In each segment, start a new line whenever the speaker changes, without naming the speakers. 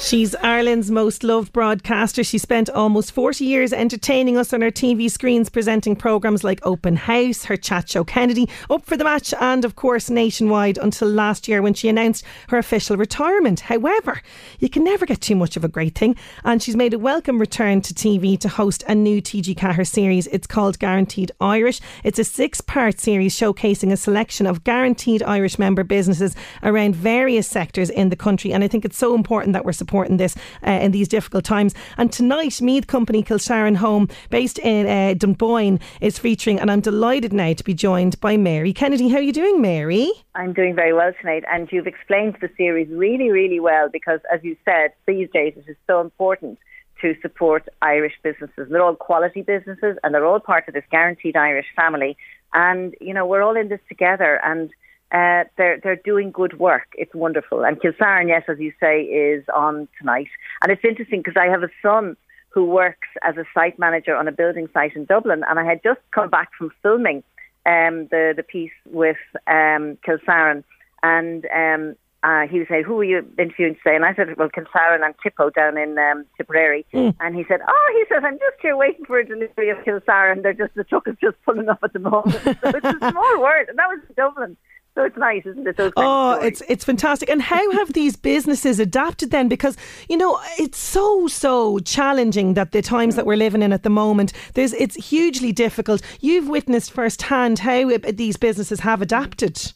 She's Ireland's most loved broadcaster. She spent almost 40 years entertaining us on her TV screens, presenting programmes like Open House, her chat show Kennedy, Up for the Match, and of course Nationwide until last year when she announced her official retirement. However, you can never get too much of a great thing, and she's made a welcome return to TV to host a new TG Ceathair series. It's called Guaranteed Irish. It's a six part series showcasing a selection of guaranteed Irish member businesses around various sectors in the country, and I think it's so important that we're this uh, in these difficult times. And tonight, Meath Company Kilsaran Home, based in uh, Dunboyne, is featuring, and I'm delighted now to be joined by Mary Kennedy. How are you doing, Mary?
I'm doing very well tonight, and you've explained the series really, really well because, as you said, these days it is so important to support Irish businesses. They're all quality businesses, and they're all part of this guaranteed Irish family. And you know, we're all in this together, and uh, they're they're doing good work. It's wonderful. And Kilsaran, yes, as you say, is on tonight. And it's interesting because I have a son who works as a site manager on a building site in Dublin, and I had just come back from filming um, the the piece with um, Kilsaran, and um, uh, he was saying, "Who are you interviewing today?" And I said, "Well, Kilsaran and Tippo down in um, Tipperary."
Mm.
And he said, "Oh, he says I'm just here waiting for a delivery of Kilsaran. They're just the truck is just pulling up at the moment. so it's a small word, and that was in Dublin." So it's nice, isn't it? Those
Oh,
stories.
it's it's fantastic. And how have these businesses adapted then? Because you know it's so so challenging that the times that we're living in at the moment. There's it's hugely difficult. You've witnessed firsthand how it- these businesses have adapted.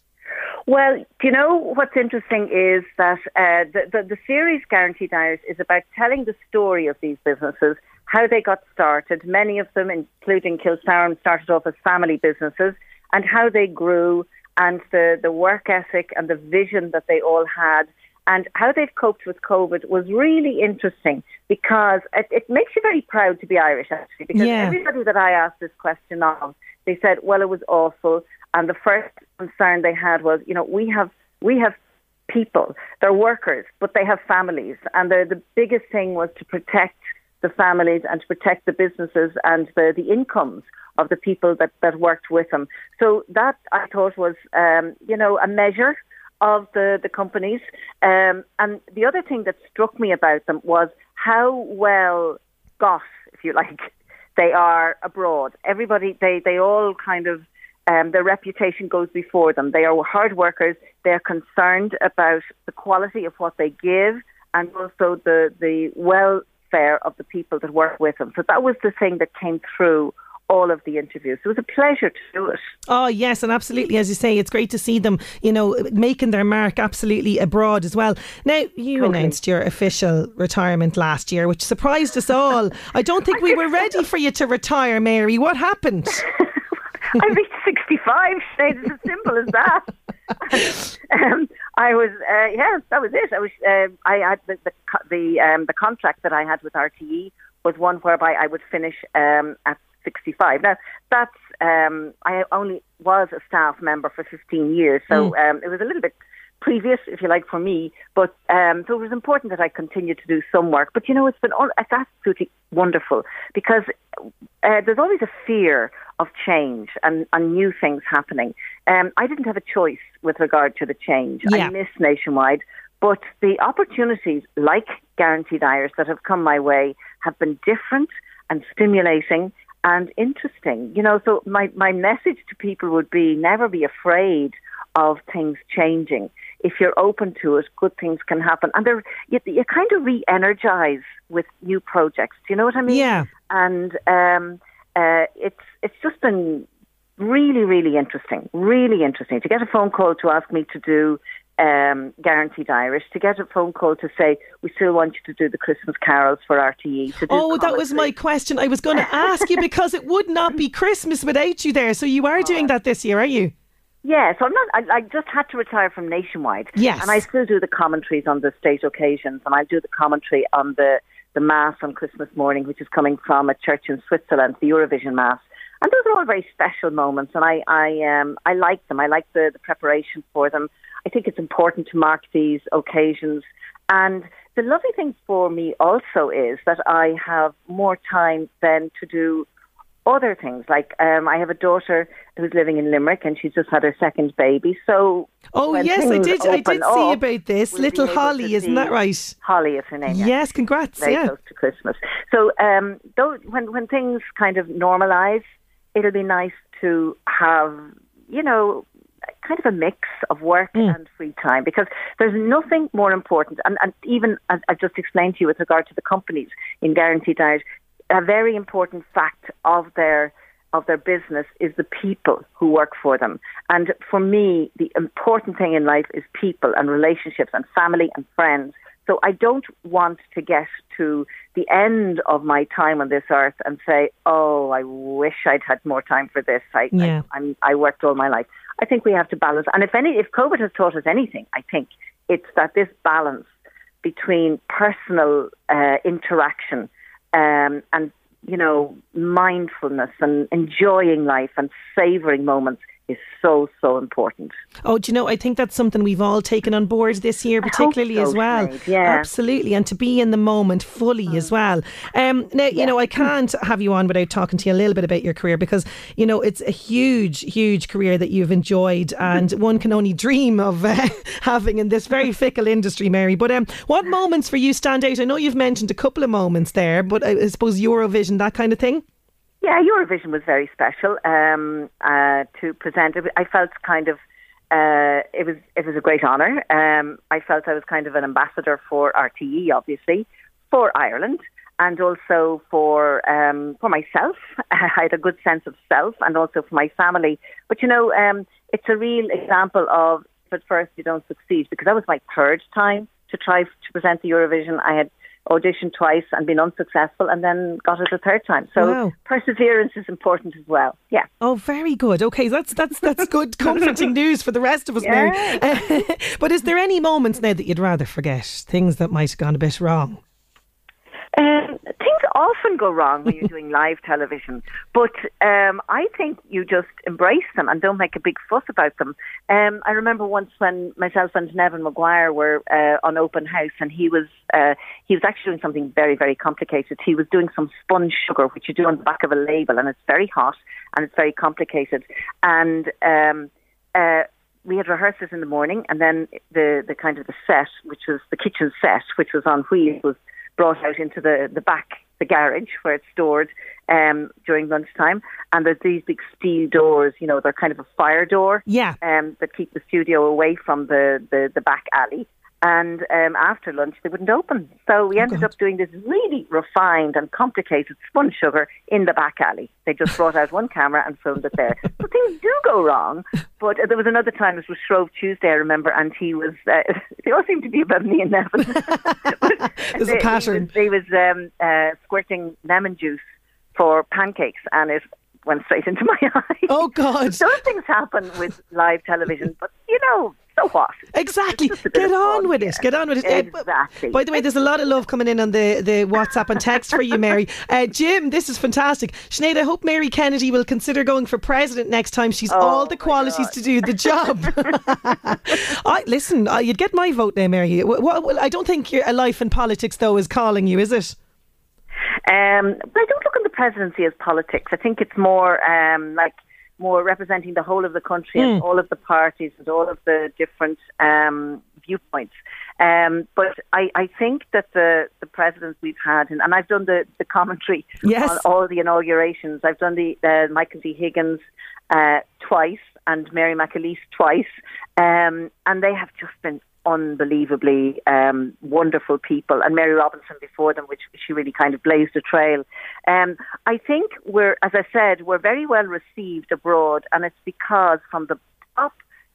Well, do you know what's interesting is that uh, the, the the series Guaranteed Irish is about telling the story of these businesses, how they got started. Many of them, including Kilsaran, started off as family businesses, and how they grew, and the the work ethic and the vision that they all had. And how they've coped with COVID was really interesting because it, it makes you very proud to be Irish, actually. Because
Yeah.
everybody that I asked this question of, they said, "Well, it was awful." And the first concern they had was, you know, we have we have people, they're workers, but they have families, and the the biggest thing was to protect the families and to protect the businesses and the the incomes of the people that that worked with them. So that I thought was, um, you know, a measure of the the companies. Um, and the other thing that struck me about them was how well got, if you like, they are abroad. Everybody, they they all kind of um, their reputation goes before them. They are hard workers. They're concerned about the quality of what they give and also the the welfare of the people that work with them. So that was the thing that came through all of the interviews. It was a pleasure to do it.
Oh yes, and absolutely, as you say, it's great to see them, you know, making their mark absolutely abroad as well. Now, you
Totally.
announced your official retirement last year, which surprised us all. I don't think we were ready for you to retire, Mary. What happened?
I reached 65, Sinead. It's as simple as that. um, I was, uh, yeah, that was it. I was, uh, I had the the the, um, the contract that I had with RTE was one whereby I would finish um, at 65. Now that's um, I only was a staff member for 15 years, so um, it was a little bit previous, if you like, for me. But um, so it was important that I continued to do some work. But you know, it's been all, it's absolutely wonderful because uh, there's always a fear of change and, and new things happening. Um, I didn't have a choice with regard to the change.
Yeah.
I miss Nationwide, but the opportunities like Guaranteed Irish that have come my way have been different and stimulating and interesting. You know, so my, my message to people would be never be afraid of things changing. If you're open to it, good things can happen. And they're, you, you kind of re energize with new projects. Do you know what I mean?
Yeah.
And um, uh, it's, it's just been really, really interesting. Really interesting. To get a phone call to ask me to do um, Guaranteed Irish, to get a phone call to say, we still want you to do the Christmas carols for RTE. To do
Oh, that was my question. I was going to ask you because it would not be Christmas without you there. So you are doing that this year, are you?
Yeah, so I'm not. I, I just had to retire from Nationwide.
Yes.
and I still do the commentaries on the state occasions, and I do the commentary on the the mass on Christmas morning, which is coming from a church in Switzerland, the Eurovision Mass. And those are all very special moments, and I I um I like them. I like the the preparation for them. I think it's important to mark these occasions. And the lovely thing for me also is that I have more time then to do other things. Like um, I have a daughter who's living in Limerick, and she's just had her second baby. So
Oh yes, I did. I did see
up,
about this.
we'll
Little Holly, isn't that right?
Holly is her name.
Yes, congrats.
very
yeah.
close to Christmas. So um, though, when when things kind of normalise, it'll be nice to have you know kind of a mix of work and free time because there's nothing more important. And, and even as I just explained to you with regard to the companies in Guaranteed Irish, a very important fact of their of their business is the people who work for them. And for me, the important thing in life is people and relationships and family and friends. So I don't want to get to the end of my time on this earth and say, "Oh, I wish I'd had more time for this." I,
Yeah.
I, I'm, I worked all my life. I think we have to balance. And if any, if COVID has taught us anything, I think it's that this balance between personal uh, interaction um, and you know mindfulness and enjoying life and savoring moments is so so important.
Oh, do you know? I think that's something we've all taken on board this year, particularly
so,
as well.
Sinead, yeah.
absolutely, and to be in the moment fully as well. Um, now, you know, I can't have you on without talking to you a little bit about your career because you know it's a huge, huge career that you've enjoyed, and one can only dream of uh, having in this very fickle industry, Mary. But um, what moments for you stand out? I know you've mentioned a couple of moments there, but I, I suppose Eurovision, that kind of thing.
Yeah, Eurovision was very special um, uh, to present. I felt kind of uh, it was it was a great honour. Um, I felt I was kind of an ambassador for RTE, obviously, for Ireland, and also for um, for myself. I had a good sense of self, and also for my family. But you know, um, it's a real example of at first you don't succeed, because that was my third time to try to present the Eurovision. I had auditioned twice and been unsuccessful, and then got it a third time. So
Wow.
perseverance is important as well. Yeah.
Oh, very good. Okay, that's that's that's good, comforting news for the rest of us, Mary. but is there any moments now that you'd rather forget? Things that might have gone a bit wrong?
Often go wrong when you're doing live television, but um, I think you just embrace them and don't make a big fuss about them. Um, I remember once when myself and Neven Maguire were uh, on open house, and he was uh, he was actually doing something very very complicated. He was doing some spun sugar, which you do on the back of a label, and it's very hot and it's very complicated, and. Um, uh, we had rehearsals in the morning, and then the the kind of the set, which was the kitchen set, which was on wheels, was brought out into the the back, the garage where it's stored um, during lunchtime. And there's these big steel doors, you know, they're kind of a fire door,
Yeah.
um, that keep the studio away from the the, the back alley. And um, after lunch, they wouldn't open. So we ended
God.
up doing this really refined and complicated spun sugar in the back alley. They just brought out one camera and filmed it there. Things do go wrong. But uh, there was another time, it was Shrove Tuesday, I remember, and he was, uh, they all seemed to be about me and Neven.
There's a
They-
pattern.
He was, he was um, uh, squirting lemon juice for pancakes, and it went straight into my eye.
Oh God.
Those things happen with live television, but you know, so what?
Exactly.
It's just a bit
Get on
fun,
with it. Get on with it. Uh,
Exactly.
by the way, there's a lot of love coming in on the, the WhatsApp and text for you, Mary. Uh, Jim, this is fantastic. Sinead, I hope Mary Kennedy will consider going for president next time. She's all the qualities to do the job. I, listen, uh, you'd get my vote there, Mary. Wh- I don't think your, a life in politics, though, is calling you, is it?
Um, but I don't look on the presidency as politics. I think it's more um, like more representing the whole of the country and all of the parties and all of the different um, viewpoints. Um, but I, I think that the, the presidents we've had, and, and I've done the, the commentary
Yes.
on all the inaugurations. I've done the uh, Michael D. Higgins uh, twice and Mary McAleese twice, um, and they have just been unbelievably um, wonderful people. And Mary Robinson before them, which she really kind of blazed a trail. Um, I think we're, as I said, we're very well received abroad, and it's because from the top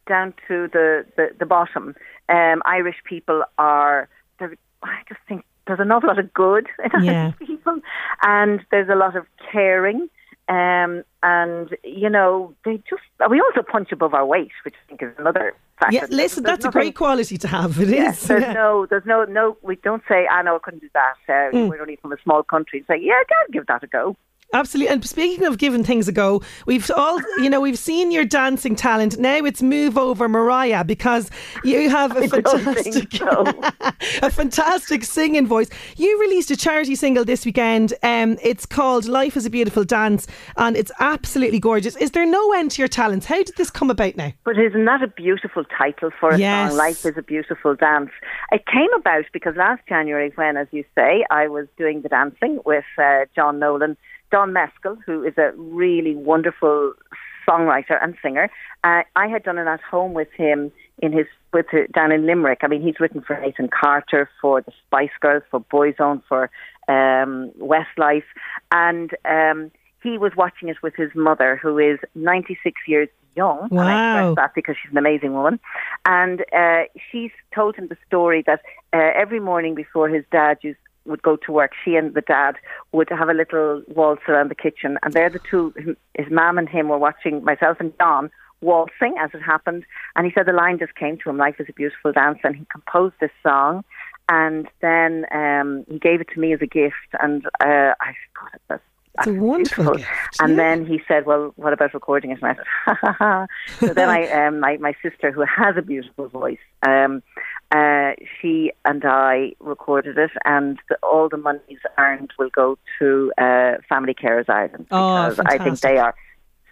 down to the, the, the bottom, um, Irish people are, I just think there's an awful lot of good in
Yeah.
Irish people, and there's a lot of caring. Um, and you know, they just we also punch above our weight, which I think is another factor.
Yeah, listen,
There's
that's a great quality to have. It is.
Yes, there's
yeah.
no, there's no, no. We don't say, "I know I couldn't do that." Uh,
Mm.
We're only from a small country. Say, "Yeah, I'd give that a go."
Absolutely. And speaking of giving things a go, we've all, you know, we've seen your dancing talent. Now it's move over Mariah because you have a fantastic,
so.
a fantastic singing voice. You released a charity single this weekend. Um, it's called Life is a Beautiful Dance and it's absolutely gorgeous. Is there no end to your talents? How did this come about now?
But isn't that a beautiful title for a
Yes.
song? Life is a beautiful dance. It came about because last January, when, as you say, I was doing the dancing with uh, John Nolan, Don Mescall, who is a really wonderful songwriter and singer. Uh, I had done it at home with him in his with down in Limerick. I mean, he's written for Nathan Carter, for the Spice Girls, for Boyzone, for um, Westlife, and um, he was watching it with his mother, who is 96 years young. And I
Wow.
stress that because she's an amazing woman. And uh, she's told him the story that uh, every morning before his dad used, would go to work, she and the dad would have a little waltz around the kitchen. And there the two, his mum and him were watching myself and John waltzing as it happened. And he said the line just came to him, Life is a Beautiful Dance. And he composed this song. And then um, he gave it to me as a gift. And uh, I God, that's
It's a wonderful gift.
And
yeah.
then he said, "Well, what about recording it?" And I said, "Ha ha ha." So then I, um, my my sister, who has a beautiful voice, um, uh, she and I recorded it, and the, all the monies earned will go to uh, Family Carers Ireland
Oh,
because I think they are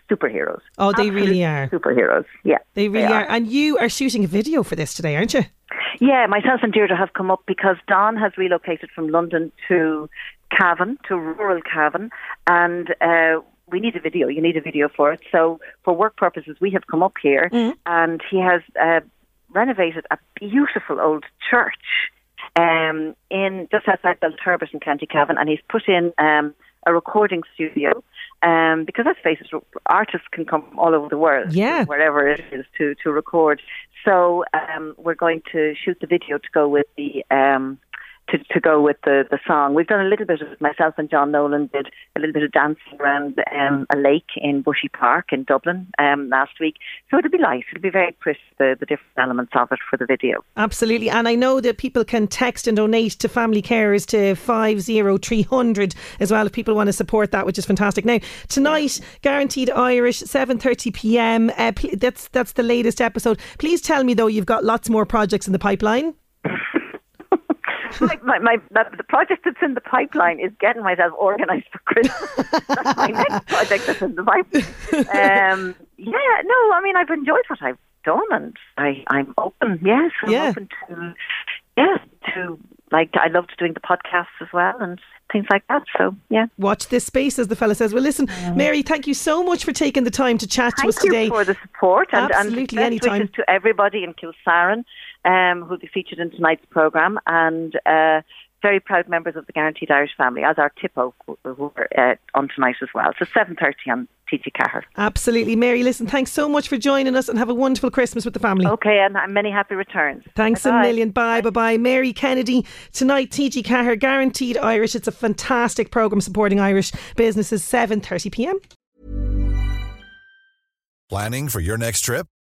superheroes.
Oh, they really are.
superheroes. Yeah,
They really
are.
are. And you are shooting a video for this today, aren't you?
Yeah, myself and Deirdre have come up because Don has relocated from London to Cavan, to rural Cavan, and uh, we need a video. You need a video for it. So, for work purposes, we have come up here, and he has uh, renovated a beautiful old church um, in just outside Belturbet in County Cavan, and he's put in um, a recording studio. Um, because let's face it, artists can come all over the world,
Yeah.
wherever it is to to record. So um, we're going to shoot the video to go with the um, to, to go with the, the song. We've done a little bit of myself and John Nolan did a little bit of dancing around um, a lake in Bushy Park in Dublin um, last week. So it'll be light. It'll be very pretty the, the different elements of it for the video.
Absolutely. And I know that people can text and donate to family carers to 50300 as well if people want to support that, which is fantastic. Now, tonight, Guaranteed Irish, 7.30pm. Uh, that's, that's the latest episode. Please tell me, though, you've got lots more projects in the pipeline.
My, my, my, the project that's in the pipeline is getting myself organised for Christmas. that's my next project that's in the pipeline. Um, yeah, no, I mean, I've enjoyed what I've done and I, I'm open, yes, I'm
Yeah.
open to, yes to, like, I loved doing the podcasts as well and things like that. So, yeah.
Watch this space, as the fella says. Well, listen, Mary, thank you so much for taking the time to chat to us today.
Thank you for the support and,
Absolutely,
and best
anytime.
wishes to everybody in Kilsaran um, who'll be featured in tonight's programme and uh, very proud members of the Guaranteed Irish family, as our Tippo, who, who are uh, on tonight as well. So 7.30 on TG Ceathair.
Absolutely. Mary, listen, thanks so much for joining us and have a wonderful Christmas with the family.
Okay, and many happy returns.
Thanks a
Bye-bye.
million. Bye, bye, bye. Mary Kennedy tonight. TG Ceathair, guaranteed Irish. It's a fantastic program supporting Irish businesses. Seven thirty p.m.
Planning for your next trip?